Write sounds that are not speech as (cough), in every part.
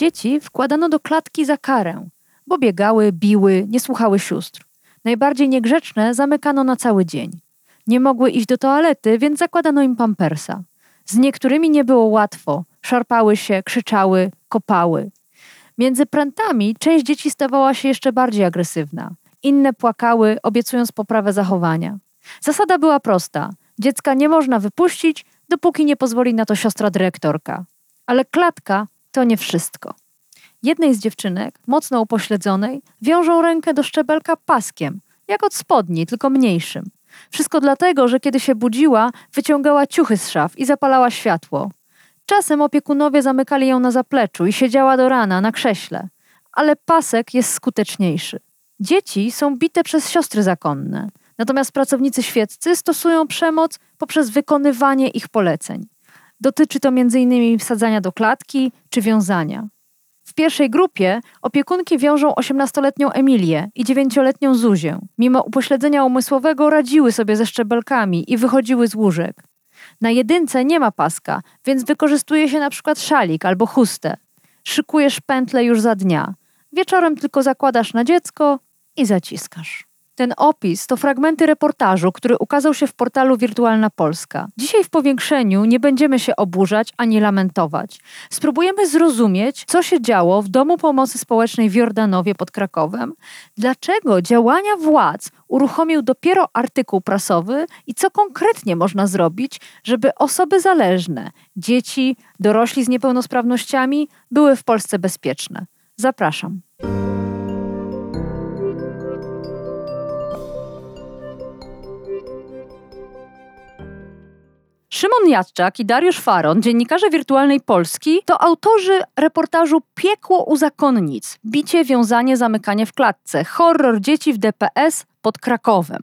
Dzieci wkładano do klatki za karę, bo biegały, biły, nie słuchały sióstr. Najbardziej niegrzeczne zamykano na cały dzień. Nie mogły iść do toalety, więc zakładano im pampersa. Z niektórymi nie było łatwo. Szarpały się, krzyczały, kopały. Między prętami część dzieci stawała się jeszcze bardziej agresywna. Inne płakały, obiecując poprawę zachowania. Zasada była prosta: dziecka nie można wypuścić, dopóki nie pozwoli na to siostra dyrektorka. Ale klatka to nie wszystko. Jednej z dziewczynek, mocno upośledzonej, wiążą rękę do szczebelka paskiem, jak od spodni, tylko mniejszym. Wszystko dlatego, że kiedy się budziła, wyciągała ciuchy z szaf i zapalała światło. Czasem opiekunowie zamykali ją na zapleczu i siedziała do rana na krześle, ale pasek jest skuteczniejszy. Dzieci są bite przez siostry zakonne, natomiast pracownicy świeccy stosują przemoc poprzez wykonywanie ich poleceń. Dotyczy to m.in. wsadzania do klatki czy wiązania. W pierwszej grupie opiekunki wiążą 18-letnią Emilię i 9-letnią Zuzię. Mimo upośledzenia umysłowego radziły sobie ze szczebelkami i wychodziły z łóżek. Na jedynce nie ma paska, więc wykorzystuje się na przykład szalik albo chustę. Szykujesz pętlę już za dnia. Wieczorem tylko zakładasz na dziecko i zaciskasz. Ten opis to fragmenty reportażu, który ukazał się w portalu Wirtualna Polska. Dzisiaj w powiększeniu nie będziemy się oburzać ani lamentować. Spróbujemy zrozumieć, co się działo w Domu Pomocy Społecznej w Jordanowie pod Krakowem, dlaczego działania władz uruchomił dopiero artykuł prasowy i co konkretnie można zrobić, żeby osoby zależne, dzieci, dorośli z niepełnosprawnościami były w Polsce bezpieczne. Zapraszam. Szymon Jadczak i Dariusz Faron, dziennikarze wirtualnej Polski, to autorzy reportażu Piekło u zakonnic. Bicie, wiązanie, zamykanie w klatce. Horror dzieci w DPS pod Krakowem.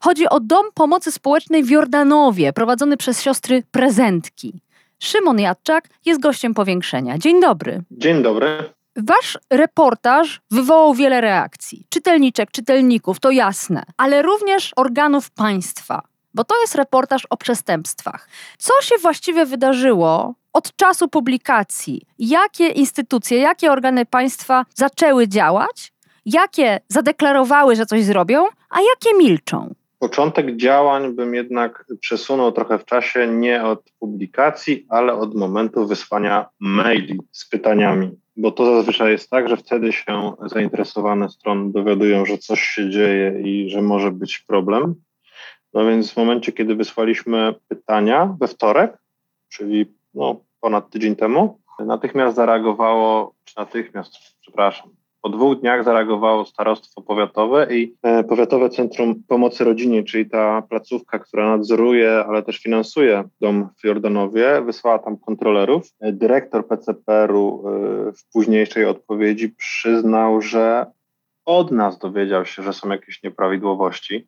Chodzi o Dom Pomocy Społecznej w Jordanowie, prowadzony przez siostry Prezentki. Szymon Jadczak jest gościem powiększenia. Dzień dobry. Dzień dobry. Wasz reportaż wywołał wiele reakcji. Czytelniczek, czytelników, to jasne, ale również organów państwa bo to jest reportaż o przestępstwach. Co się właściwie wydarzyło od czasu publikacji? Jakie instytucje, jakie organy państwa zaczęły działać? Jakie zadeklarowały, że coś zrobią, a jakie milczą? Początek działań bym jednak przesunął trochę w czasie nie od publikacji, ale od momentu wysłania maili z pytaniami. Bo to zazwyczaj jest tak, że wtedy się zainteresowane strony dowiadują, że coś się dzieje i że może być problem. No więc w momencie, kiedy wysłaliśmy pytania we wtorek, czyli no, ponad tydzień temu, natychmiast zareagowało, czy natychmiast, przepraszam, po dwóch dniach zareagowało starostwo powiatowe i e, Powiatowe Centrum Pomocy Rodzinie, czyli ta placówka, która nadzoruje, ale też finansuje dom w Jordanowie, wysłała tam kontrolerów. E, dyrektor PCPR-u e, w późniejszej odpowiedzi przyznał, że od nas dowiedział się, że są jakieś nieprawidłowości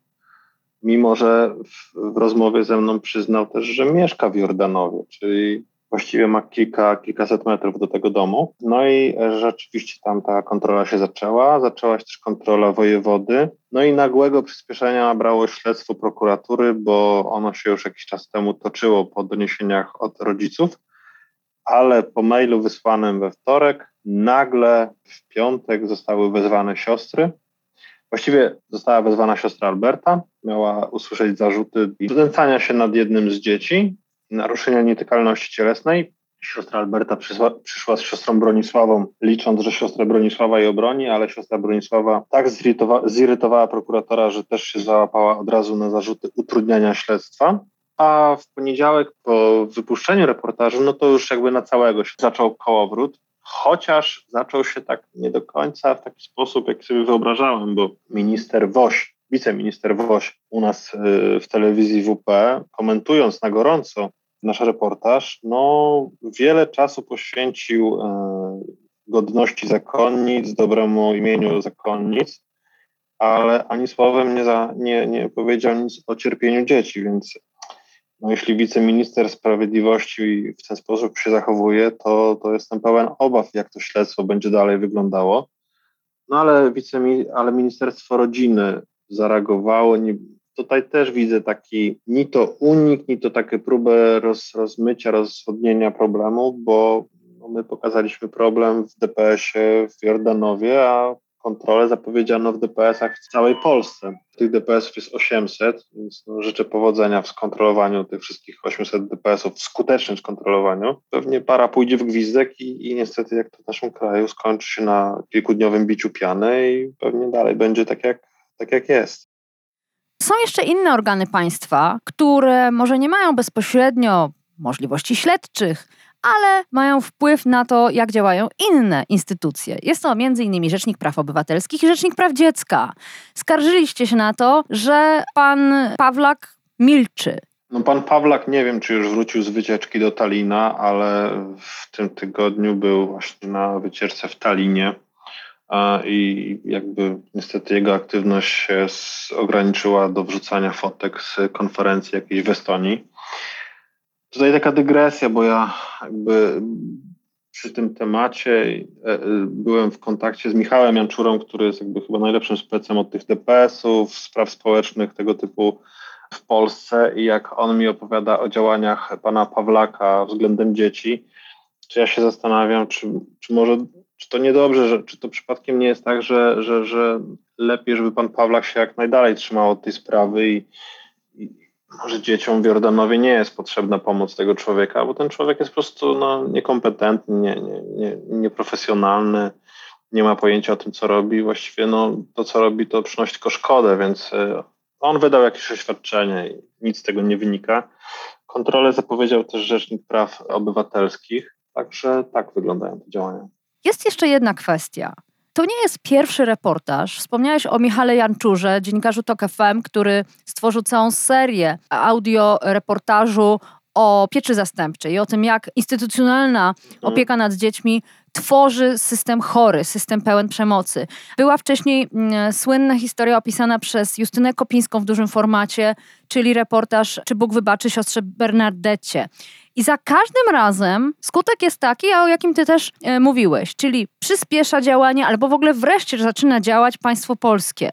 mimo że w, w, rozmowie ze mną przyznał też, że mieszka w Jordanowie, czyli właściwie ma kilka, kilkaset metrów do tego domu. No i rzeczywiście tam ta kontrola się zaczęła, zaczęła się też kontrola wojewody. No i nagłego przyspieszenia nabrało śledztwo prokuratury, bo ono się już jakiś czas temu toczyło po doniesieniach od rodziców, ale po mailu wysłanym we wtorek nagle w piątek zostały wezwane siostry Właściwie została wezwana siostra Alberta, miała usłyszeć zarzuty znęcania się nad jednym z dzieci, naruszenia nietykalności cielesnej. Siostra Alberta przyszła, przyszła z siostrą Bronisławą, licząc, że siostra Bronisława jej obroni, ale siostra Bronisława tak zirytowa zirytowała prokuratora, że też się załapała od razu na zarzuty utrudniania śledztwa. A w poniedziałek po wypuszczeniu reportażu, no to już jakby na całego się zaczął kołowrót chociaż zaczął się tak nie do końca w taki sposób, jak sobie wyobrażałem, bo minister Woś, wiceminister Woś u nas y, w telewizji WP, komentując na gorąco nasz reportaż, no wiele czasu poświęcił y, godności zakonnic, dobremu imieniu zakonnic, ale ani słowem nie, za, nie, nie powiedział nic o cierpieniu dzieci, więc no, jeśli wiceminister sprawiedliwości w ten sposób się zachowuje, to, to jestem pełen obaw, jak to śledztwo będzie dalej wyglądało. No ale, wice, ale Ministerstwo Rodziny zareagowało. Nie, tutaj też widzę taki ni to unik, ni to takie próbę roz, rozmycia, rozwodnienia problemu, bo no, my pokazaliśmy problem w DPS-ie w Jordanowie, a kontrolę zapowiedziano w DPS-ach w całej Polsce. Tych DPS-ów jest 800, więc no, życzę powodzenia w skontrolowaniu tych wszystkich 800 DPS-ów, w skutecznym skontrolowaniu. Pewnie para pójdzie w gwizdek i, i niestety jak to w naszym kraju skończy się na kilkudniowym biciu piany i pewnie dalej będzie tak jak, tak jak jest. Są jeszcze inne organy państwa, które może nie mają bezpośrednio możliwości śledczych, ale mają wpływ na to, jak działają inne instytucje. Jest to m.in. Rzecznik Praw Obywatelskich i Rzecznik Praw Dziecka. Skarżyliście się na to, że pan Pawlak milczy. No pan Pawlak nie wiem, czy już wrócił z wycieczki do Talina, ale w tym tygodniu był właśnie na wycieczce w Talinie i jakby niestety jego aktywność się ograniczyła do wrzucania fotek z konferencji jakiejś w Estonii. Tutaj taka dygresja, bo ja jakby przy tym temacie e, e, byłem w kontakcie z Michałem Janczurą, który jest jakby chyba najlepszym specem od tych DPS-ów, spraw społecznych tego typu w Polsce i jak on mi opowiada o działaniach pana Pawlaka względem dzieci, czy ja się zastanawiam, czy, czy może, czy to niedobrze, że, czy to przypadkiem nie jest tak, że, że, że lepiej, żeby pan Pawlak się jak najdalej trzymał od tej sprawy i, może dzieciom w Jordanowie nie jest potrzebna pomoc tego człowieka, bo ten człowiek jest po prostu no, niekompetentny, nie, nie, nie, nieprofesjonalny, nie ma pojęcia o tym, co robi. Właściwie no, to, co robi, to przynosi tylko szkodę, więc e, on wydał jakieś oświadczenie i nic z tego nie wynika. Kontrolę zapowiedział też Rzecznik Praw Obywatelskich, także tak wyglądają te działania. Jest jeszcze jedna kwestia. To nie jest pierwszy reportaż. Wspomniałeś o Michale Janczurze, dziennikarzu TOK FM, który stworzył całą serię audio reportażu o pieczy zastępczej i o tym, jak instytucjonalna mhm. opieka nad dziećmi tworzy system chory, system pełen przemocy. Była wcześniej mm, słynna historia opisana przez Justynę Kopińską w dużym formacie, czyli reportaż Czy Bóg wybaczy siostrze Bernardecie. I za każdym razem skutek jest taki, o jakim ty też e, mówiłeś, czyli przyspiesza działanie albo w ogóle wreszcie zaczyna działać państwo polskie.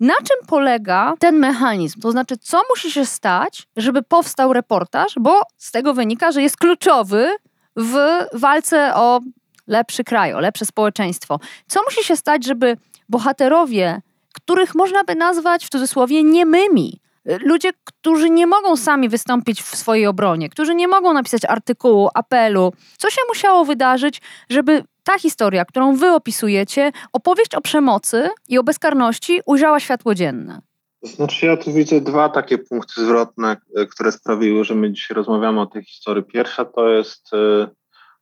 Na czym polega ten mechanizm? To znaczy, co musi się stać, żeby powstał reportaż, bo z tego wynika, że jest kluczowy w walce o lepszy kraj, o lepsze społeczeństwo. Co musi się stać, żeby bohaterowie, których można by nazwać w cudzysłowie niemymi, ludzie, którzy nie mogą sami wystąpić w swojej obronie, którzy nie mogą napisać artykułu, apelu. Co się musiało wydarzyć, żeby ta historia, którą wy opisujecie, opowieść o przemocy i o bezkarności ujrzała światło dzienne? Znaczy ja tu widzę dwa takie punkty zwrotne, e, które sprawiły, że my dzisiaj rozmawiamy o tej historii. Pierwsza to jest e,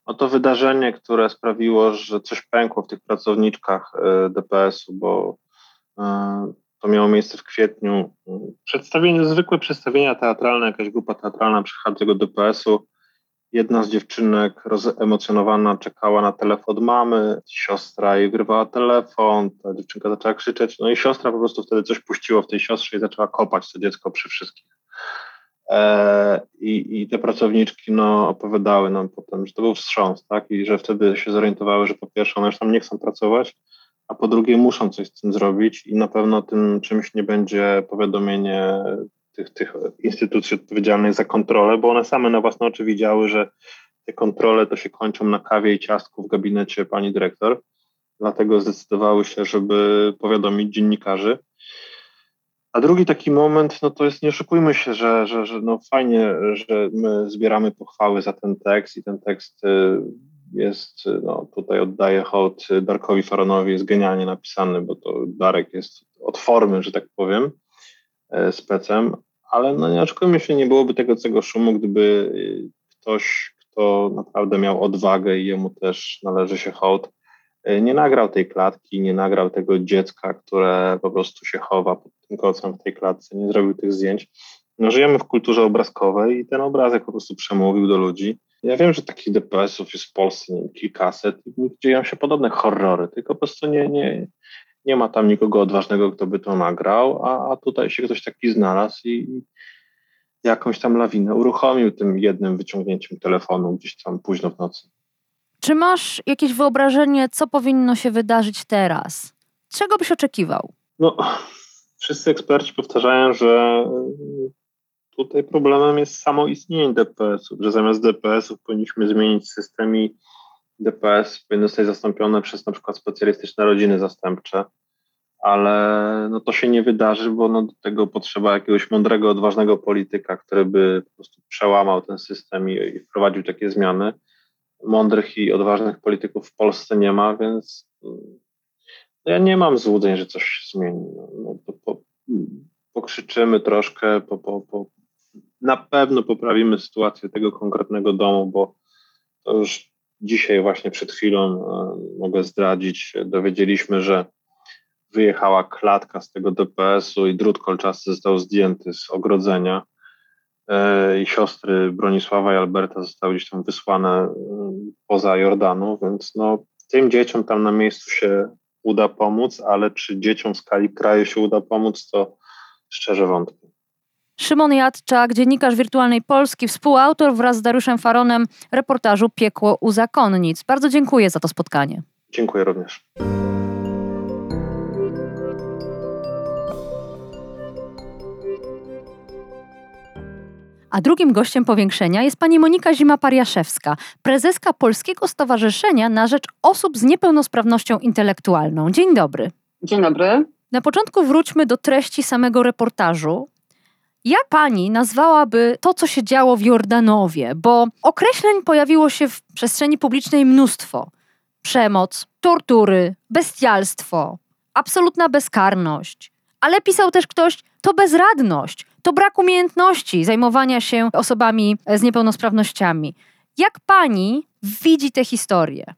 no to wydarzenie, które sprawiło, że coś pękło w tych pracowniczkach e, DPS-u, bo to miało miejsce w kwietniu. Przedstawienie, zwykłe przedstawienia teatralne, jakaś grupa teatralna przychodzi do DPS-u. Jedna z dziewczynek rozemocjonowana czekała na telefon od mamy, siostra jej wyrwała telefon, ta dziewczynka zaczęła krzyczeć, no i siostra po prostu wtedy coś puściło w tej siostrze i zaczęła kopać to dziecko przy wszystkich. E, i, I te pracowniczki no, opowiadały nam potem, że to był wstrząs, tak? I że wtedy się zorientowały, że po pierwsze one już tam nie chcą pracować, a po drugie muszą coś z tym zrobić i na pewno tym czymś nie będzie powiadomienie tych, tych instytucji odpowiedzialnych za kontrolę, bo one same na własne oczy widziały, że te kontrole to się kończą na kawie i ciastku w gabinecie pani dyrektor. Dlatego zdecydowały się, żeby powiadomić dziennikarzy. A drugi taki moment, no to jest, nie oszukujmy się, że, że, że no fajnie, że my zbieramy pochwały za ten tekst i ten tekst y, jest, no tutaj oddaję hołd Darkowi Faronowi, jest genialnie napisany, bo to Darek jest od formy, że tak powiem, e, specem, ale no nie oczekujmy się, nie byłoby tego całego szumu, gdyby ktoś, kto naprawdę miał odwagę i jemu też należy się hołd, e, nie nagrał tej klatki, nie nagrał tego dziecka, które po prostu się chowa pod tym kocem w tej klatce, nie zrobił tych zdjęć. No, żyjemy w kulturze obrazkowej i ten obrazek po prostu przemówił do ludzi Ja wiem, że takich DPS-ów jest w Polsce kilkaset i dzieją się podobne horrory, tylko po prostu nie, nie, nie ma tam nikogo odważnego, kto by to nagrał, a, a tutaj się ktoś taki znalazł i jakąś tam lawinę uruchomił tym jednym wyciągnięciem telefonu gdzieś tam późno w nocy. Czy masz jakieś wyobrażenie, co powinno się wydarzyć teraz? Czego byś oczekiwał? No, wszyscy eksperci powtarzają, że tutaj problemem jest samo istnienie DPS-ów, że zamiast DPS-ów powinniśmy zmienić system i DPS powinny zostać zastąpione przez na przykład specjalistyczne rodziny zastępcze, ale no to się nie wydarzy, bo no do tego potrzeba jakiegoś mądrego, odważnego polityka, który by po prostu przełamał ten system i, i wprowadził takie zmiany. Mądrych i odważnych polityków w Polsce nie ma, więc no ja nie mam złudzeń, że coś się zmieni. No, no po, po, pokrzyczymy troszkę, po, po, po, na pewno poprawimy sytuację tego konkretnego domu, bo to już dzisiaj właśnie przed chwilą e, mogę zdradzić, dowiedzieliśmy, że wyjechała klatka z tego DPS-u i drut kolczasty został zdjęty z ogrodzenia e, i siostry Bronisława i Alberta zostały gdzieś tam wysłane e, poza Jordanu, więc no tym dzieciom tam na miejscu się uda pomóc, ale czy dzieciom w skali kraju się uda pomóc, to szczerze wątpię. Szymon Jadczak, dziennikarz Wirtualnej Polski, współautor wraz z Dariuszem Faronem reportażu Piekło u zakonnic. Bardzo dziękuję za to spotkanie. Dziękuję również. A drugim gościem powiększenia jest pani Monika Zima-Pariaszewska, prezeska Polskiego Stowarzyszenia na Rzecz Osób z Niepełnosprawnością Intelektualną. Dzień dobry. Dzień dobry. Na początku wróćmy do treści samego reportażu. Jak pani nazwałaby to, co się działo w Jordanowie? Bo określeń pojawiło się w przestrzeni publicznej mnóstwo: przemoc, tortury, bestialstwo, absolutna bezkarność. Ale pisał też ktoś, to bezradność, to brak umiejętności zajmowania się osobami z niepełnosprawnościami. Jak pani widzi tę historię?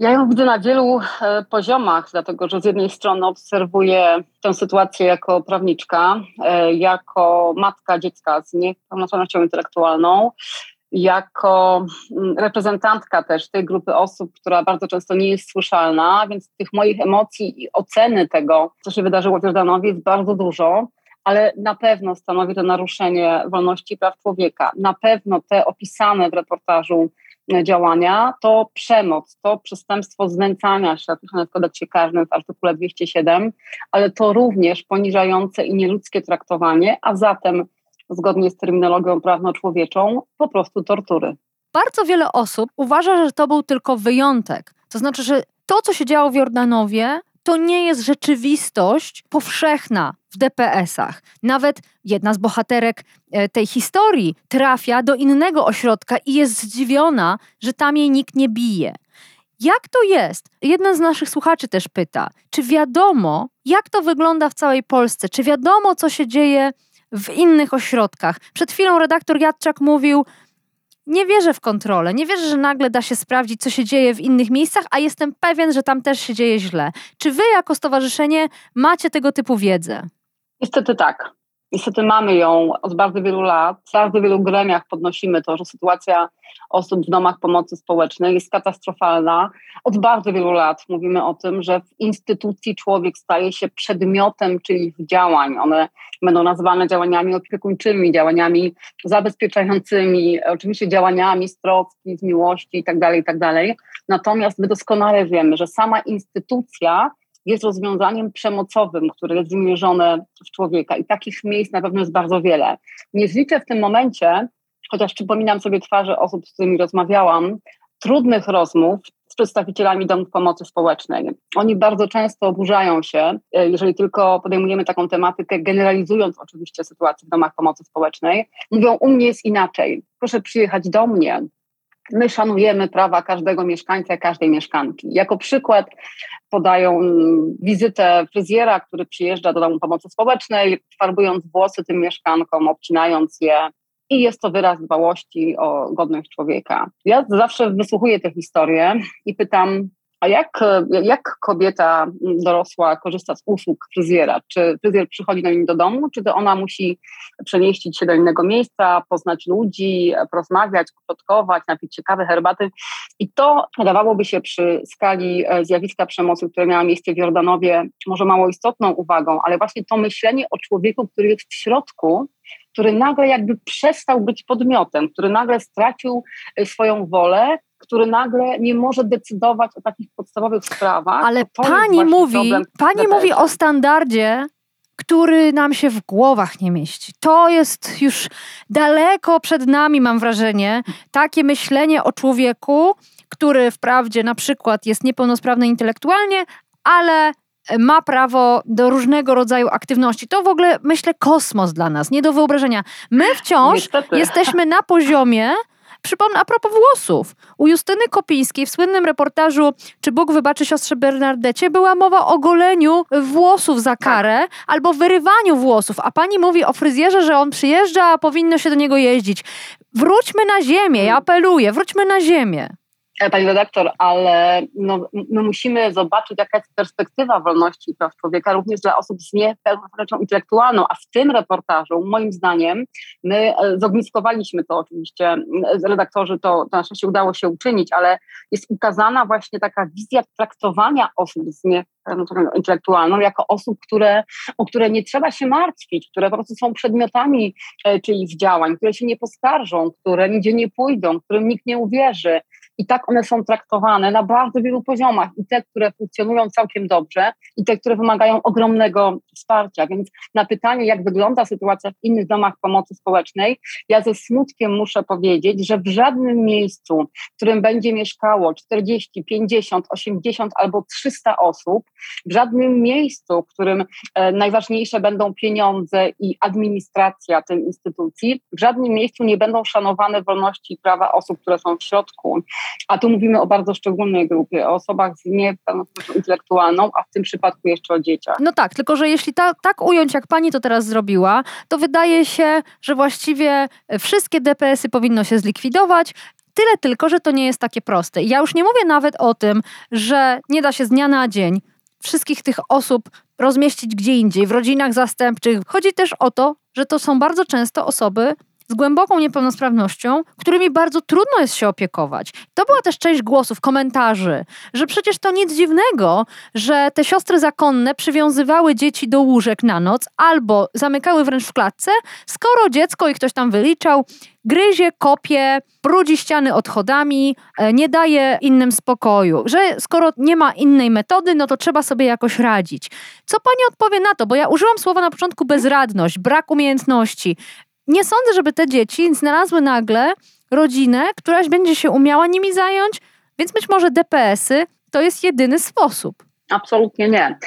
Ja ją widzę na wielu e, poziomach, dlatego że z jednej strony obserwuję tę sytuację jako prawniczka, e, jako matka dziecka z niepełnosprawnością intelektualną, jako mm, reprezentantka też tej grupy osób, która bardzo często nie jest słyszalna, więc tych moich emocji i oceny tego, co się wydarzyło w Jordanowie jest bardzo dużo ale na pewno stanowi to naruszenie wolności i praw człowieka. Na pewno te opisane w reportażu działania to przemoc, to przestępstwo znęcania się, określone w kodeksie karnym w artykule 207, ale to również poniżające i nieludzkie traktowanie, a zatem zgodnie z terminologią prawno-człowieczą po prostu tortury. Bardzo wiele osób uważa, że to był tylko wyjątek. To znaczy, że to, co się działo w Jordanowie, to nie jest rzeczywistość powszechna w DPS-ach. Nawet jedna z bohaterek e, tej historii trafia do innego ośrodka i jest zdziwiona, że tam jej nikt nie bije. Jak to jest? Jeden z naszych słuchaczy też pyta, czy wiadomo, jak to wygląda w całej Polsce? Czy wiadomo, co się dzieje w innych ośrodkach? Przed chwilą redaktor Jadczak mówił, nie wierzę w kontrolę, nie wierzę, że nagle da się sprawdzić, co się dzieje w innych miejscach, a jestem pewien, że tam też się dzieje źle. Czy wy jako stowarzyszenie macie tego typu wiedzę? Niestety tak. Niestety mamy ją od bardzo wielu lat. W bardzo wielu gremiach podnosimy to, że sytuacja osób w domach pomocy społecznej jest katastrofalna. Od bardzo wielu lat mówimy o tym, że w instytucji człowiek staje się przedmiotem czyichś działań. One będą nazywane działaniami opiekuńczymi, działaniami zabezpieczającymi, oczywiście działaniami z troski, z miłości itd., tak itd. Tak Natomiast my doskonale wiemy, że sama instytucja jest rozwiązaniem przemocowym, które jest wymierzone w człowieka i takich miejsc na pewno jest bardzo wiele. Nie zliczę w tym momencie, chociaż przypominam sobie twarze osób, z którymi rozmawiałam, trudnych rozmów z przedstawicielami domów pomocy społecznej. Oni bardzo często oburzają się, e, jeżeli tylko podejmujemy taką tematykę, generalizując oczywiście sytuację w domach pomocy społecznej. Mówią, u mnie jest inaczej, proszę przyjechać do mnie, my szanujemy prawa każdego mieszkańca, każdej mieszkanki. Jako przykład podają wizytę fryzjera, który przyjeżdża do domu pomocy społecznej, farbując włosy tym mieszkankom, obcinając je. I jest to wyraz dbałości o godność człowieka. Ja zawsze wysłuchuję tę historię i pytam, a jak, jak kobieta dorosła korzysta z usług fryzjera? Czy fryzjer przychodzi do niej do domu, czy to ona musi przemieścić się do innego miejsca, poznać ludzi, porozmawiać, plotkować, napić się kawy, herbaty? I to wydawałoby się przy skali e, zjawiska przemocy, które miało miejsce w Jordanowie, może mało istotną uwagą, ale właśnie to myślenie o człowieku, który jest w środku, który nagle jakby przestał być podmiotem, który nagle stracił e, swoją wolę, który nagle nie może decydować o takich podstawowych sprawach. Ale pani mówi, pani mówi o standardzie, który nam się w głowach nie mieści. To jest już daleko przed nami, mam wrażenie, takie myślenie o człowieku, który wprawdzie na przykład jest niepełnosprawny intelektualnie, ale ma prawo do różnego rodzaju aktywności. To w ogóle, myślę, kosmos dla nas, nie do wyobrażenia. My wciąż Niestety. jesteśmy na poziomie, Przypomnę, a propos włosów. U Justyny Kopińskiej w słynnym reportażu Czy Bóg wybaczy siostrze Bernardecie była mowa o goleniu włosów za karę tak. albo wyrywaniu włosów, a pani mówi o fryzjerze, że on przyjeżdża, a powinno się do niego jeździć. Wróćmy na ziemię, ja apeluję, wróćmy na ziemię. E, pani redaktor, ale no, my musimy zobaczyć, jaka jest perspektywa wolności i praw człowieka również dla osób z niepełnosprawnością intelektualną, a w tym reportażu, moim zdaniem, my e, zogniskowaliśmy to oczywiście, redaktorzy to, to na szczęście udało się uczynić, ale jest ukazana właśnie taka wizja traktowania osób z niepełnosprawnością intelektualną jako osób, które, o które nie trzeba się martwić, które po prostu są przedmiotami e, czyichś działań, które się nie poskarżą, które nigdzie nie pójdą, którym nikt nie uwierzy, i tak one są traktowane na bardzo wielu poziomach. I te, które funkcjonują całkiem dobrze, i te, które wymagają ogromnego wsparcia. Więc na pytanie, jak wygląda sytuacja w innych domach pomocy społecznej, ja ze smutkiem muszę powiedzieć, że w żadnym miejscu, w którym będzie mieszkało 40, 50, 80 albo 300 osób, w żadnym miejscu, w którym e, najważniejsze będą pieniądze i administracja tej instytucji, w żadnym miejscu nie będą szanowane wolności i prawa osób, które są w środku. A tu mówimy o bardzo szczególnej grupie, o osobach z niepełnosprawnością intelektualną, a w tym przypadku jeszcze o dzieciach. No tak, tylko że jeśli ta, tak ująć, jak pani to teraz zrobiła, to wydaje się, że właściwie wszystkie DPS-y powinno się zlikwidować, Tyle tylko, że to nie jest takie proste. I ja już nie mówię nawet o tym, że nie da się z dnia na dzień wszystkich tych osób rozmieścić gdzie indziej, w rodzinach zastępczych. Chodzi też o to, że to są bardzo często osoby z głęboką niepełnosprawnością, którymi bardzo trudno jest się opiekować. To była też część głosów, komentarzy, że przecież to nic dziwnego, że te siostry zakonne przywiązywały dzieci do łóżek na noc albo zamykały wręcz w klatce, skoro dziecko, i ktoś tam wyliczał, gryzie, kopie, brudzi ściany odchodami, e, nie daje innym spokoju, że skoro nie ma innej metody, no to trzeba sobie jakoś radzić. Co pani odpowie na to? Bo ja użyłam słowa na początku bezradność, brak umiejętności nie sądzę, żeby te dzieci znalazły nagle rodzinę, któraś będzie się umiała nimi zająć, więc być może DPS-y to jest jedyny sposób. Absolutnie nie.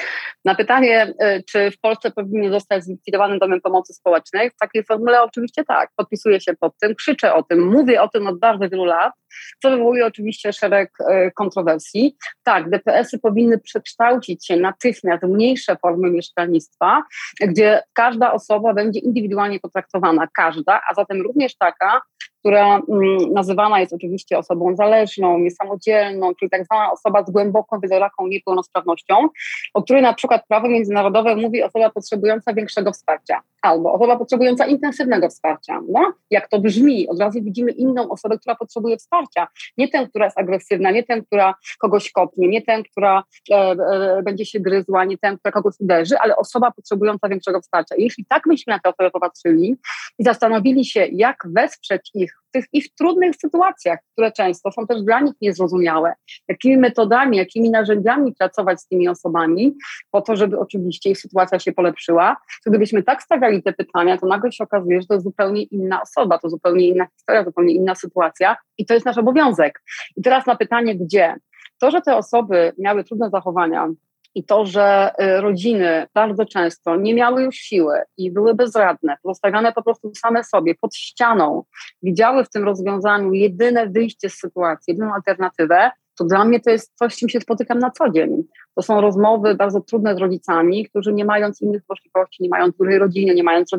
Na pytanie, y, czy w Polsce powinien zostać zlikwidowany domem pomocy społecznej, w takiej formule oczywiście tak, podpisuję się pod tym, krzyczę o tym, mówię o tym od bardzo wielu lat, co wywołuje oczywiście szereg y, kontrowersji. Tak, DPS-y powinny przekształcić się natychmiast w mniejsze formy mieszkalnictwa, gdzie każda osoba będzie indywidualnie potraktowana, każda, a zatem również taka, która mm, nazywana jest oczywiście osobą zależną, niesamodzielną, czyli tak zwana osoba z głęboką, wieloraką niepełnosprawnością, o której na przykład prawo międzynarodowe mówi osoba potrzebująca większego wsparcia albo osoba potrzebująca intensywnego wsparcia. No? Jak to brzmi, od razu widzimy inną osobę, która potrzebuje wsparcia. Nie tę, która jest agresywna, nie tę, która kogoś kopnie, nie tę, która e, e, będzie się gryzła, nie tę, która kogoś uderzy, ale osoba potrzebująca większego wsparcia. I jeśli tak myśmy na tę osobę popatrzyli i zastanowili się, jak wesprzeć ich w tych ich trudnych sytuacjach, które często są też dla nich niezrozumiałe, jakimi metodami, jakimi narzędziami pracować z tymi osobami, po to, żeby oczywiście ich sytuacja się polepszyła, gdybyśmy tak stawiali te pytania, to nagle się okazuje, że to jest zupełnie inna osoba, to zupełnie inna historia, zupełnie inna sytuacja i to jest nasz obowiązek. I teraz na pytanie, gdzie? To, że te osoby miały trudne zachowania, i to, że y, rodziny bardzo często nie miały już siły i były bezradne, pozostawione po prostu same sobie pod ścianą, widziały w tym rozwiązaniu jedyne wyjście z sytuacji, jedyną alternatywę, to dla mnie to jest coś, z czym się spotykam na co dzień. To są rozmowy bardzo trudne z rodzicami, którzy nie mając innych możliwości, nie mając dużej rodziny, nie mając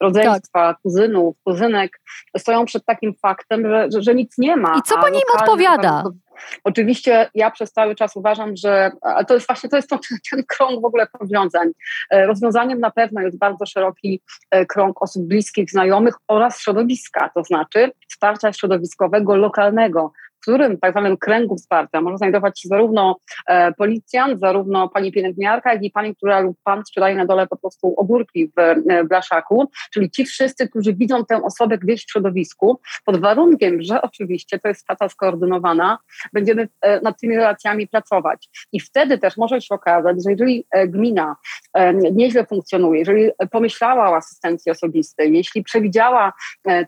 rodzeństwa, tak. kuzynów, kuzynek, stoją przed takim faktem, że, że, że nic nie ma. I co pani im odpowiada? Oczywiście ja przez cały czas uważam, że to jest właśnie to jest (laughs) ten krąg w ogóle powiązań. E, rozwiązaniem na pewno jest bardzo szeroki e, krąg osób bliskich, znajomych oraz środowiska, to znaczy wsparcia środowiskowego, lokalnego, w którym tak zwanym kręgu wsparcia może znajdować się zarówno e, policjant, zarówno pani pielęgniarka, jak i pani, która lub pan sprzedaje na dole po prostu ogórki w, e, blaszaku, czyli ci wszyscy, którzy widzą tę osobę gdzieś w środowisku, pod warunkiem, że oczywiście to jest praca skoordynowana, będziemy e, nad tymi relacjami pracować. I wtedy też może się okazać, że jeżeli gmina nieźle funkcjonuje, jeżeli pomyślała o asystencji osobistej, jeśli przewidziała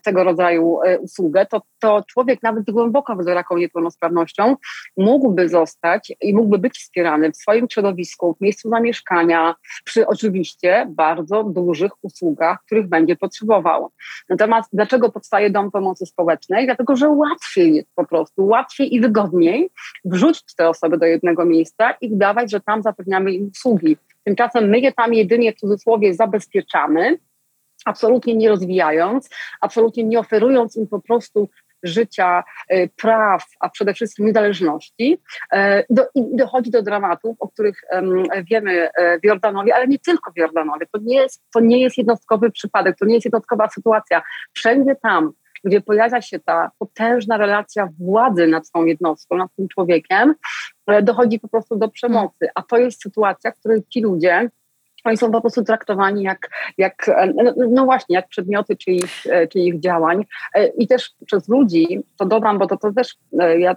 tego rodzaju usługę, to, to człowiek nawet głęboko wyzora taką niepełnosprawnością, mógłby zostać i mógłby być wspierany w swoim środowisku, w miejscu zamieszkania, przy oczywiście bardzo dużych usługach, których będzie potrzebował. Natomiast dlaczego powstaje Dom Pomocy Społecznej? Dlatego, że łatwiej jest po prostu, łatwiej i wygodniej wrzucić te osoby do jednego miejsca i udawać, że tam zapewniamy im usługi. Tymczasem my je tam jedynie w cudzysłowie zabezpieczamy, absolutnie nie rozwijając, absolutnie nie oferując im po prostu życia, e, praw, a przede wszystkim niezależności. E, do, dochodzi do dramatów, o których wiemy e, w Jordanowie, ale nie tylko w Jordanowie. To nie, jest, to nie jest jednostkowy przypadek, to nie jest jednostkowa sytuacja. Wszędzie tam, gdzie pojawia się ta potężna relacja władzy nad tą jednostką, nad tym człowiekiem, dochodzi po prostu do przemocy. A to jest sytuacja, w której ci ludzie oni są po prostu traktowani jak, jak e, no, no właśnie, jak przedmioty czyichś, e, czyich działań. E, I też przez ludzi, to dodam, bo to, to też, ja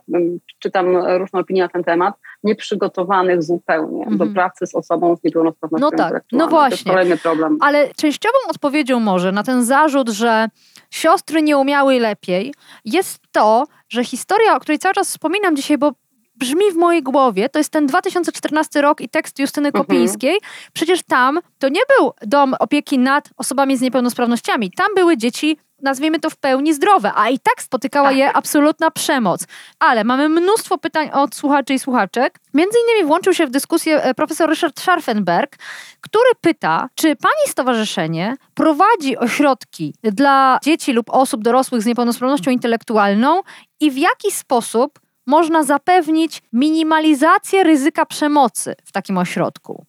czytam różne opinie na ten temat, nieprzygotowanych zupełnie mm -hmm. do mhm. pracy z osobą z niepełnosprawnością No tak, no właśnie. To jest problem. Ale częściową odpowiedzią może na ten zarzut, że siostry nie umiały lepiej, jest to, że historia, o której cały czas wspominam dzisiaj, bo brzmi w mojej głowie, to jest ten 2014 rok i tekst Justyny mhm. Kopińskiej. Przecież tam to nie był dom opieki nad osobami z niepełnosprawnościami. Tam były dzieci nazwijmy to w pełni zdrowe, a i tak spotykała je tak. absolutna przemoc. Ale mamy mnóstwo pytań od słuchaczy i słuchaczek. Między innymi włączył się w dyskusję e, profesor Richard Scharfenberg, który pyta, czy pani stowarzyszenie prowadzi ośrodki dla dzieci lub osób dorosłych z niepełnosprawnością intelektualną i w jaki sposób można zapewnić minimalizację ryzyka przemocy w takim ośrodku?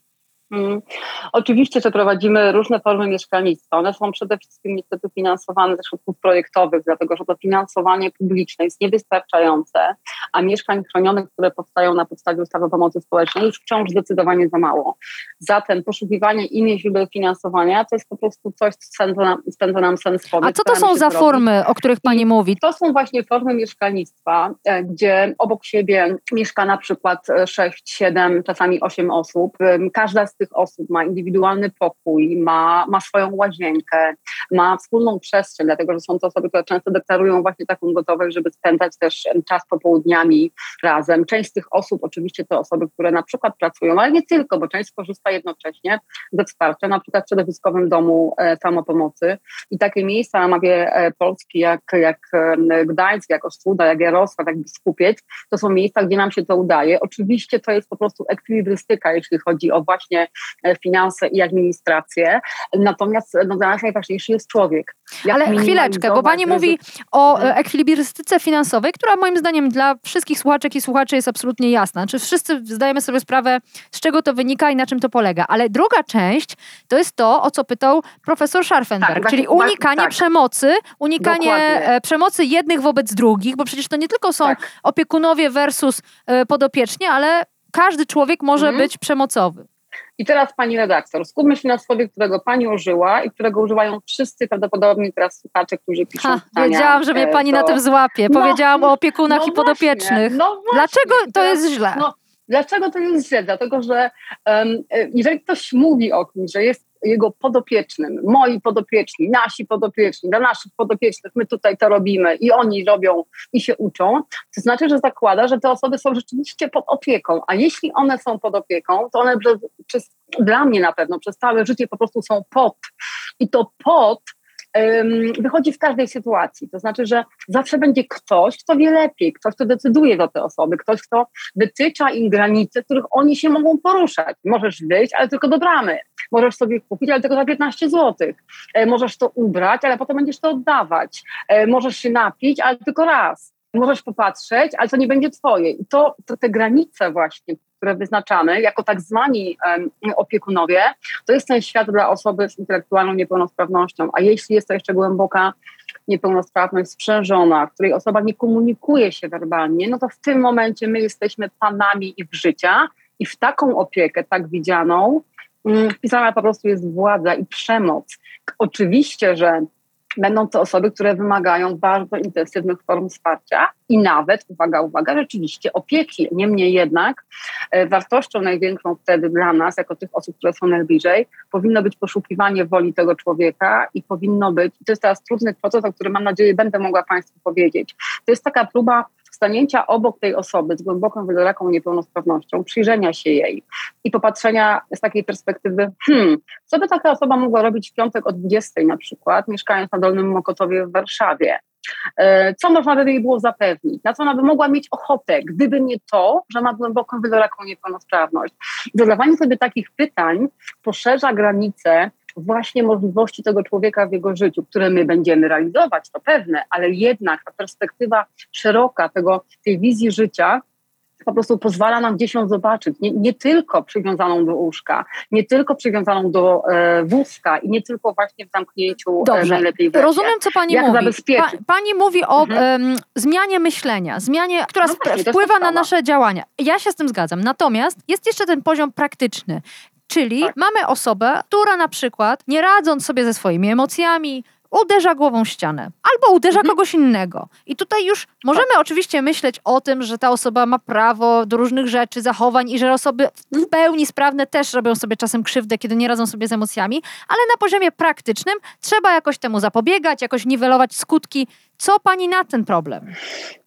Hmm. Oczywiście, że prowadzimy różne formy mieszkalnictwa. One są przede wszystkim niestety finansowane ze środków projektowych, dlatego że to finansowanie publiczne jest niewystarczające, a mieszkań chronionych, które powstają na podstawie ustawy o pomocy społecznej jest wciąż zdecydowanie za mało. Zatem poszukiwanie innych źródeł finansowania to jest po prostu coś, co spędza nam, spędza nam sens A co to są za formy, o których Pani mówi? To są właśnie formy mieszkalnictwa, e, gdzie obok siebie mieszka na przykład 6, 7, czasami 8 osób. Każda z tych osób ma indywidualny pokój, ma, ma swoją łazienkę, ma wspólną przestrzeń, dlatego że są to osoby, które często deklarują właśnie taką gotowość, żeby spędzać też czas popołudniami razem. Część z tych osób oczywiście to osoby, które na przykład pracują, ale nie tylko, bo część korzysta jednocześnie ze wsparcia, na przykład w środowiskowym domu e, samopomocy i takie miejsca na mapie e, Polski jak, jak e, Gdańsk, jak Ostróda, jak Jarosław, jak Biskupiec, to są miejsca, gdzie nam się to udaje. Oczywiście to jest po prostu ekwilibrystyka, jeśli chodzi o właśnie finanse i administrację. Natomiast no, dla nas najważniejszy jest człowiek. Jak Ale chwileczkę, bo pani mówi o mhm. ekwilibrystyce finansowej, która moim zdaniem dla wszystkich słuchaczek i słuchaczy jest absolutnie jasna. Czy wszyscy zdajemy sobie sprawę, z czego to wynika i na czym to polega. Ale druga część to jest to, o co pytał profesor Scharfenberg, tak, czyli unikanie tak. przemocy, unikanie Dokładnie. E, przemocy jednych wobec drugich, bo przecież to nie tylko są tak. opiekunowie versus e, podopieczni, ale każdy człowiek może mhm. być przemocowy. I teraz pani redaktor, skupmy się na słowie, którego pani użyła i którego używają wszyscy prawdopodobnie teraz słuchacze, którzy piszą ha, pytania. Wiedziałam, że mnie pani to... na tym złapie. No, Powiedziałam o opiekunach no i podopiecznych. No właśnie, Dlaczego to jest źle? No, dlaczego to jest źle? Dlatego, że um, jeżeli ktoś mówi o kimś, że jest jego podopiecznym, moi podopieczni, nasi podopieczni, dla naszych podopiecznych my tutaj to robimy i oni robią i się uczą, to znaczy, że zakłada, że te osoby są rzeczywiście pod opieką, a jeśli one są pod opieką, to one przez, przez, dla mnie na pewno przez całe życie po prostu są pod. I to pod wychodzi w każdej sytuacji. To znaczy, że zawsze będzie ktoś, kto wie lepiej, ktoś, kto decyduje za te osoby, ktoś, kto wytycza im granice, których oni się mogą poruszać. Możesz wyjść, ale tylko do bramy. Możesz sobie kupić, ale tylko za 15 zł. E, możesz to ubrać, ale potem będziesz to oddawać. E, możesz się napić, ale tylko raz. Możesz popatrzeć, ale to nie będzie twoje. I to, to te granice właśnie, które wyznaczamy jako tak zwani um, opiekunowie, to jest ten świat dla osoby z intelektualną niepełnosprawnością. A jeśli jest to jeszcze głęboka niepełnosprawność sprzężona, w której osoba nie komunikuje się werbalnie, no to w tym momencie my jesteśmy panami ich życia i w taką opiekę, tak widzianą, mm, wpisana po prostu jest władza i przemoc. Oczywiście, że Będą to osoby, które wymagają bardzo intensywnych form wsparcia i nawet, uwaga, uwaga, rzeczywiście opieki. Niemniej jednak e, wartością największą wtedy dla nas, jako tych osób, które są najbliżej, powinno być poszukiwanie woli tego człowieka i powinno być, to jest teraz trudny proces, o którym mam nadzieję będę mogła Państwu powiedzieć. To jest taka próba stanięcia obok tej osoby z głęboką, wieloraką niepełnosprawnością, przyjrzenia się jej i popatrzenia z takiej perspektywy, hmm, co by taka osoba mogła robić w piątek o 20 na przykład, mieszkając na Dolnym Mokotowie w Warszawie. E, co można by jej było zapewnić? Na co ona by mogła mieć ochotę, gdyby nie to, że ma głęboką, wieloraką niepełnosprawność? Zadawanie sobie takich pytań poszerza granice właśnie możliwości tego człowieka w jego życiu, które my będziemy realizować, to pewne, ale jednak ta perspektywa szeroka tego, tej wizji życia po prostu pozwala nam gdzieś ją zobaczyć. Nie, nie tylko przywiązaną do łóżka, nie tylko przywiązaną do e, wózka i nie tylko właśnie w zamknięciu e, Dobrze. najlepiej Rozumiem, co pani Jak mówi. Pa, pani mówi o mhm. zmianie myślenia, zmianie, która no właśnie, wpływa na nasze działania. Ja się z tym zgadzam. Natomiast jest jeszcze ten poziom praktyczny. Czyli tak. mamy osobę, która na przykład, nie radząc sobie ze swoimi emocjami, uderza głową w ścianę albo uderza mhm. kogoś innego. I tutaj już możemy tak. oczywiście myśleć o tym, że ta osoba ma prawo do różnych rzeczy, zachowań i że osoby w pełni sprawne też robią sobie czasem krzywdę, kiedy nie radzą sobie z emocjami, ale na poziomie praktycznym trzeba jakoś temu zapobiegać, jakoś niwelować skutki. Co pani na ten problem?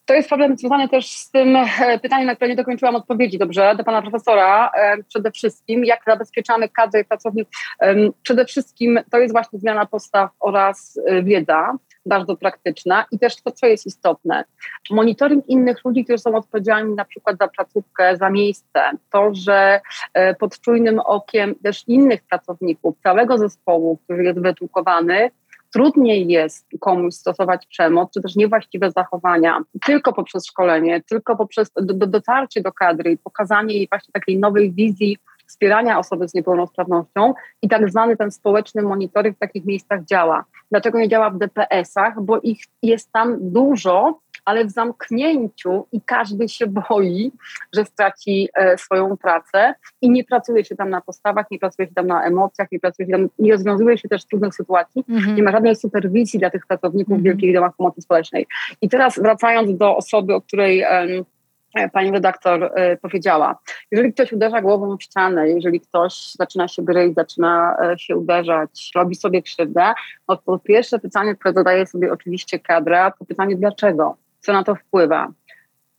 To jest problem związany też z tym e, pytaniem, na które nie dokończyłam odpowiedzi dobrze, do pana profesora. E, przede wszystkim, jak zabezpieczamy kadry pracowników. Przede wszystkim to jest właśnie zmiana postaw oraz e, wiedza, bardzo praktyczna i też to, co jest istotne. Monitoring innych ludzi, którzy są odpowiedzialni na przykład za placówkę, za miejsce, to, że pod czujnym okiem też innych pracowników, całego zespołu, który jest wyedukowany, trudniej jest komuś stosować przemoc, czy też niewłaściwe zachowania, tylko poprzez szkolenie, tylko poprzez do, do dotarcie do kadry i pokazanie jej właśnie takiej nowej wizji wspierania osoby z niepełnosprawnością i tak zwany ten społeczny monitoring w takich miejscach działa. Dlaczego nie działa w DPS-ach? Bo ich jest tam dużo, ale w zamknięciu i każdy się boi, że straci e, swoją pracę i nie pracuje się tam na postawach, nie pracuje się tam na emocjach, nie pracuje się tam, nie rozwiązuje się też trudnych sytuacji, mm-hmm. nie ma żadnej superwizji dla tych pracowników w wielkich domach pomocy społecznej. I teraz wracając do osoby, o której pani redaktor e, powiedziała. Jeżeli ktoś uderza głową w ścianę, jeżeli ktoś zaczyna się gryźć, zaczyna e, się uderzać, robi sobie krzywdę, no to pierwsze pytanie, które zadaje sobie oczywiście kadra, to pytanie dlaczego? Co na to wpływa.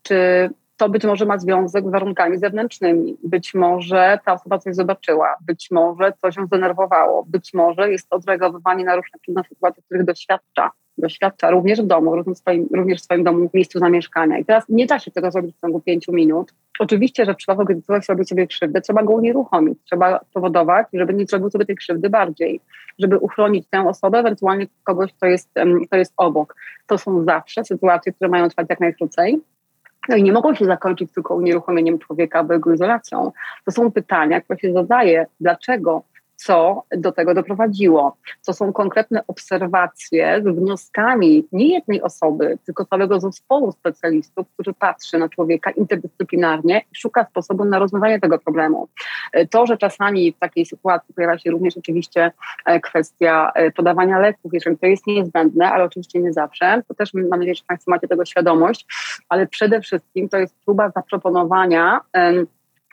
Czy to być może ma związek z warunkami zewnętrznymi. Być może ta osoba coś zobaczyła, być może coś ją zdenerwowało, być może jest to odreagowywanie na różne trudne sytuacje, których doświadcza. Doświadcza również w domu, również w, swoim, również w swoim domu, w miejscu zamieszkania. I teraz nie da się tego zrobić w ciągu pięciu minut. Oczywiście, że w przypadku, gdy ktoś robi sobie krzywdę, trzeba go unieruchomić, trzeba powodować, żeby nie zrobił sobie tej krzywdy bardziej, żeby uchronić tę osobę, ewentualnie kogoś, kto jest, kto jest obok. To są zawsze sytuacje, które mają trwać jak najkrócej. No i nie mogą się zakończyć tylko unieruchomieniem człowieka albo jego izolacją. To są pytania, które się zadaje, dlaczego co do tego doprowadziło. To są konkretne obserwacje z wnioskami nie jednej osoby, tylko całego zespołu specjalistów, który patrzy na człowieka interdyscyplinarnie i szuka sposobu na rozwiązanie tego problemu. To, że czasami w takiej sytuacji pojawia się również oczywiście e, kwestia e, podawania leków, jeżeli to jest niezbędne, ale oczywiście nie zawsze, to też mam nadzieję, że Państwo macie tego świadomość, ale przede wszystkim to jest próba zaproponowania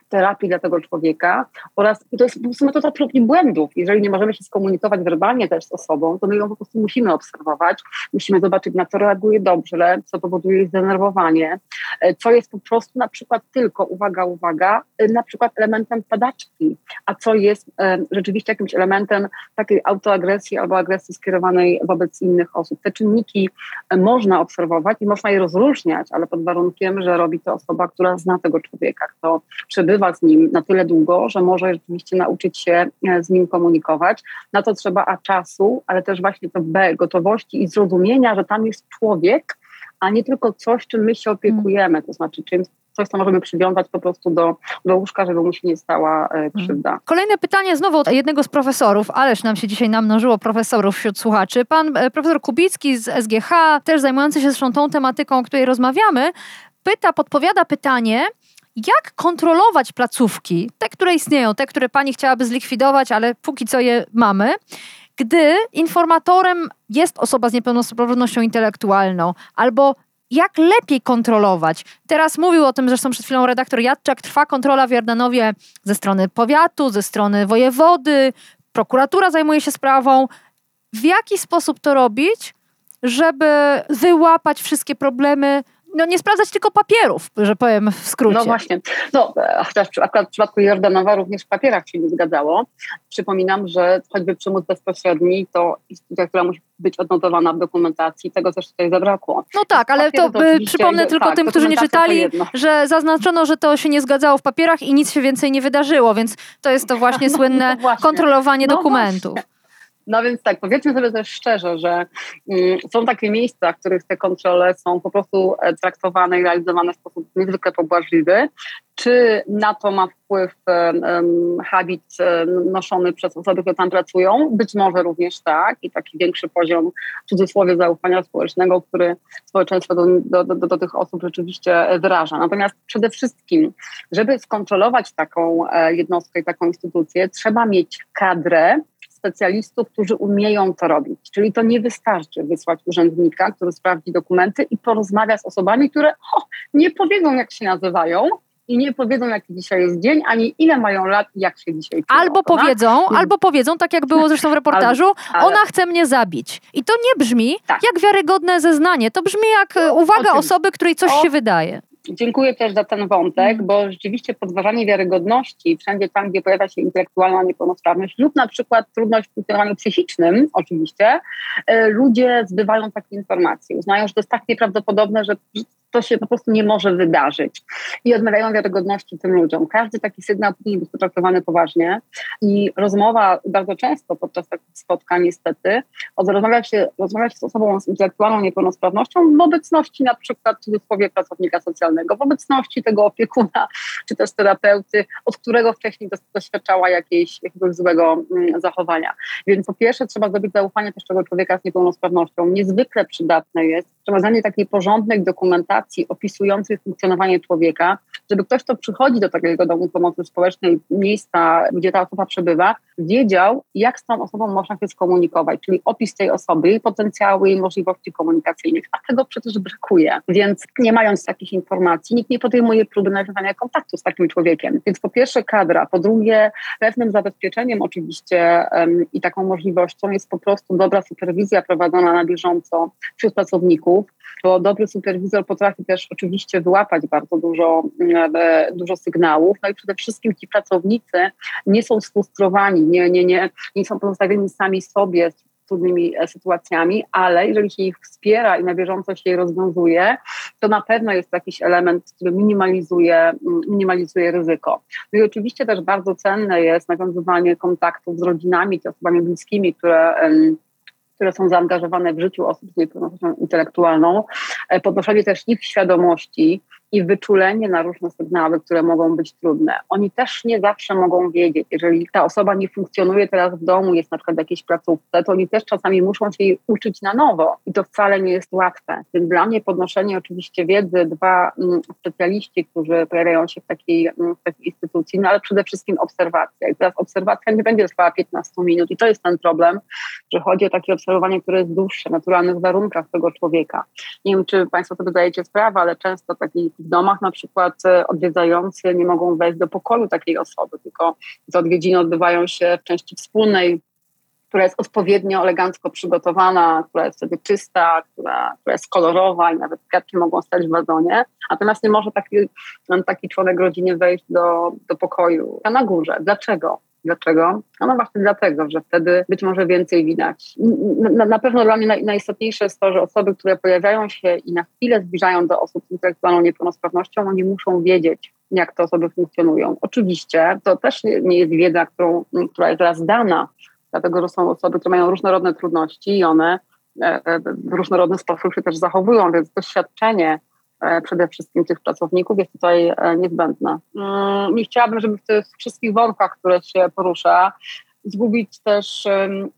terapii dla tego człowieka oraz to jest po prostu metoda prób i błędów. Jeżeli nie możemy się skomunikować werbalnie też z osobą, to my ją po prostu musimy obserwować, musimy zobaczyć na co reaguje dobrze, co powoduje jej zdenerwowanie, e, co jest po prostu na przykład tylko, uwaga, uwaga, e, na przykład elementem padaczki, a co jest e, rzeczywiście jakimś elementem takiej autoagresji albo agresji skierowanej wobec innych osób. Te czynniki można obserwować i można je rozróżniać, ale pod warunkiem, że robi to osoba, która zna tego człowieka, kto przebywa przebywa z nim na tyle długo, że może rzeczywiście nauczyć się e, z nim komunikować. Na to trzeba A czasu, ale też właśnie to B gotowości i zrozumienia, że tam jest człowiek, a nie tylko coś, czym my się opiekujemy, to znaczy czym coś, co możemy przywiązać po prostu do, do łóżka, żeby mu się nie stała e, krzywda. Kolejne pytanie znowu od jednego z profesorów, ależ nam się dzisiaj namnożyło profesorów wśród słuchaczy. Pan e, profesor Kubicki z SGH, też zajmujący się zresztą tą tematyką, o której rozmawiamy, pyta, podpowiada pytanie, jak kontrolować placówki, te, które istnieją, te, które pani chciałaby zlikwidować, ale póki co je mamy, gdy informatorem jest osoba z niepełnosprawnością intelektualną, albo jak lepiej kontrolować. Teraz mówił o tym zresztą przed chwilą redaktor Jadczak, trwa kontrola w Jordanowie ze strony powiatu, ze strony wojewody, prokuratura zajmuje się sprawą. W jaki sposób to robić, żeby wyłapać wszystkie problemy, no nie sprawdzać tylko papierów, że powiem w skrócie. No właśnie. No, chociaż akurat w przypadku Jordanowa również w papierach się nie zgadzało. Przypominam, że choćby przymus bezpośredni to instytucja, która musi być odnotowana w dokumentacji, tego też tutaj zabrakło. No tak, ale to, to przypomnę tylko tak, tym, którzy nie czytali, że zaznaczono, że to się nie zgadzało w papierach i nic się więcej nie wydarzyło, więc to jest to (laughs) właśnie no, słynne no właśnie. kontrolowanie no dokumentów. Właśnie. No więc tak, powiedzmy sobie też szczerze, że mm, są takie miejsca, w których te kontrole są po prostu e, traktowane i realizowane w sposób niezwykle pobłażliwy. Czy na to ma wpływ um, habit um, noszony przez osoby, które tam pracują? Być może również tak i taki większy poziom, w cudzysłowie, zaufania społecznego, który społeczeństwo do, do, do, do tych osób rzeczywiście wyraża. Natomiast przede wszystkim, żeby skontrolować taką e, jednostkę i taką instytucję, trzeba mieć kadrę, specjalistów, którzy umieją to robić. Czyli to nie wystarczy wysłać urzędnika, który sprawdzi dokumenty i porozmawia z osobami, które ho, nie powiedzą, jak się nazywają, i nie powiedzą, jaki dzisiaj jest dzień, ani ile mają lat i jak się dzisiaj czują. Albo powiedzą, tak? albo powiedzą, tak jak było zresztą w (laughs) reportażu, ale, ona chce mnie zabić. I to nie brzmi tak. jak wiarygodne zeznanie, to brzmi jak no, uwaga osoby, której coś o, się wydaje. Dziękuję też za ten wątek, mm. bo rzeczywiście podważanie wiarygodności wszędzie tam, gdzie pojawia się intelektualna niepełnosprawność lub na przykład trudność w funkcjonowaniu psychicznym, oczywiście, e, ludzie zbywają takie informacje. Uznają, że to jest tak nieprawdopodobne, że to się po prostu nie może wydarzyć. I odmawiają wiarygodności tym ludziom. Każdy taki sygnał powinien być potraktowany poważnie i rozmowa bardzo często podczas takich spotkań niestety, rozmawia się, rozmawia się z osobą z intelektualną niepełnosprawnością w obecności na przykład w cudzysłowie pracownika socjalnego, w obecności tego opiekuna czy też terapeuty, od którego wcześniej doświadczała jakiejś, jakiegoś złego mm, zachowania. Więc po pierwsze trzeba zrobić zaufanie też tego człowieka z niepełnosprawnością. Niezwykle przydatne jest przeprowadzanie takiej porządnej dokumentacji opisującej funkcjonowanie człowieka, żeby ktoś, kto przychodzi do takiego domu pomocy społecznej, miejsca, gdzie ta osoba przebywa, wiedział, jak z tą osobą można się skomunikować, czyli opis tej osoby, jej potencjały, jej możliwości komunikacyjnych, a tego przecież brakuje. Więc nie mając takich informacji, nikt nie podejmuje próby nawiązania kontaktu z takim człowiekiem. Więc po pierwsze kadra, po drugie pewnym zabezpieczeniem oczywiście um, i taką możliwością jest po prostu dobra superwizja prowadzona na bieżąco wśród pracowników, bo dobry superwizor potrafi też oczywiście wyłapać bardzo dużo, e, dużo sygnałów, no i przede wszystkim ci pracownicy nie są sfrustrowani, nie, nie, nie, nie są pozostawieni sami sobie trudnymi e, sytuacjami, ale jeżeli się ich wspiera i na bieżąco się je rozwiązuje, to na pewno jest jakiś element, który minimalizuje, minimalizuje ryzyko. No i oczywiście też bardzo cenne jest nawiązywanie kontaktów z rodzinami, z osobami bliskimi, które które są zaangażowane w życiu osób z niepełnosprawnością intelektualną, e, podnoszenie też ich świadomości i wyczulenie na różne sygnały, które mogą być trudne. Oni też nie zawsze mogą wiedzieć, jeżeli ta osoba nie funkcjonuje teraz w domu, jest na przykład w jakiejś placówce, to oni też czasami muszą się jej uczyć na nowo i to wcale nie jest łatwe. Więc dla mnie podnoszenie oczywiście wiedzy, dwa mm, specjaliści, którzy pojawiają się w takiej, mm, w takiej instytucji, no ale przede wszystkim obserwacja. I teraz obserwacja nie będzie trwała 15 minut i to jest ten problem, że chodzi o takie obserwowanie, które jest dłuższe, naturalnych warunkach tego człowieka. Nie wiem, czy Państwo sobie zdajecie sprawę, ale często taki w domach na przykład e, odwiedzający nie mogą wejść do pokoju takiej osoby, tylko te odwiedziny odbywają się w części wspólnej, która jest odpowiednio elegancko przygotowana, która jest wtedy czysta, która, która jest kolorowa i nawet kwiatki mogą stać w wazonie. Natomiast nie może taki, taki członek rodziny wejść do, do pokoju na górze. Dlaczego? Dlaczego? No, no właśnie dlatego, że wtedy być może więcej widać. Na, na pewno dla mnie naj, najistotniejsze jest to, że osoby, które pojawiają się i na chwilę zbliżają do osób z intelektualną niepełnosprawnością, oni muszą wiedzieć, jak te osoby funkcjonują. Oczywiście to też nie, jest wiedza, którą, która jest teraz dana, dlatego że są osoby, które mają różnorodne trudności i one w różnorodny sposób się też zachowują, więc doświadczenie przede wszystkim tych pracowników jest tutaj niezbędne. Mm, nie chciałabym, żeby w tych wszystkich wątkach, które się porusza, zgubić też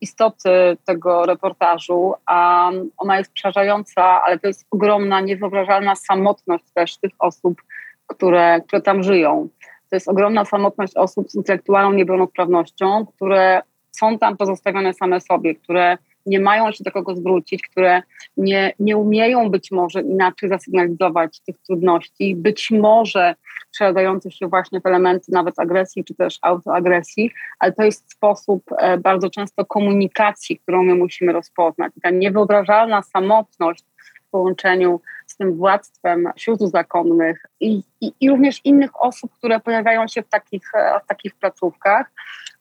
istoty tego reportażu, a ona jest przerażająca, ale to jest ogromna, niewyobrażalna samotność też tych osób, które, które tam żyją. To jest ogromna samotność osób z intelektualną niepełnosprawnością, które są tam pozostawione same sobie, które nie mają się do kogo zwrócić, które nie, nie umieją być może inaczej zasygnalizować tych trudności, być może przejadających się właśnie w elementy nawet agresji czy też autoagresji, ale to jest sposób e, bardzo często komunikacji, którą my musimy rozpoznać. ta niewyobrażalna samotność w połączeniu z tym władztwem sióstr zakonnych i, i, i, również innych osób, które pojawiają się w takich, e, w takich placówkach,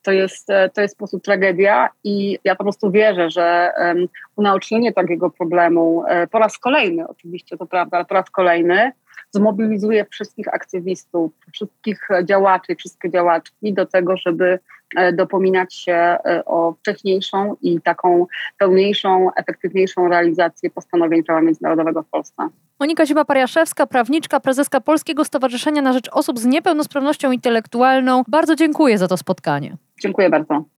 to jest, e, to jest po prostu tragedia i ja po prostu wierzę, że unaocznienie takiego problemu po raz kolejny, oczywiście to prawda, ale po raz kolejny zmobilizuje wszystkich aktywistów, wszystkich działaczy, wszystkie działaczki do tego, żeby e, dopominać się e, o wcześniejszą i taką pełniejszą, efektywniejszą realizację postanowień prawa międzynarodowego w Polsce. Monika Ziba-Pariaszewska, prawniczka, prezeska Polskiego Stowarzyszenia na Rzecz Osób z Niepełnosprawnością Intelektualną. Bardzo dziękuję za to spotkanie. Dziękuję bardzo.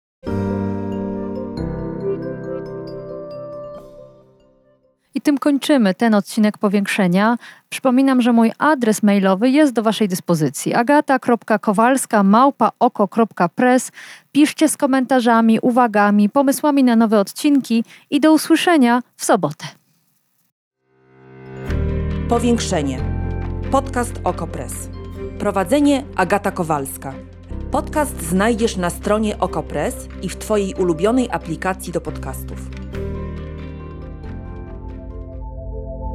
I tym kończymy ten odcinek powiększenia. Przypominam, że mój adres mailowy jest do Waszej dyspozycji. agata.kowalska. Piszcie z komentarzami, uwagami, pomysłami na nowe odcinki i do usłyszenia w sobotę. Powiększenie. Podcast Okopres. Prowadzenie Agata Kowalska. Podcast znajdziesz na stronie Okopres i w Twojej ulubionej aplikacji do podcastów.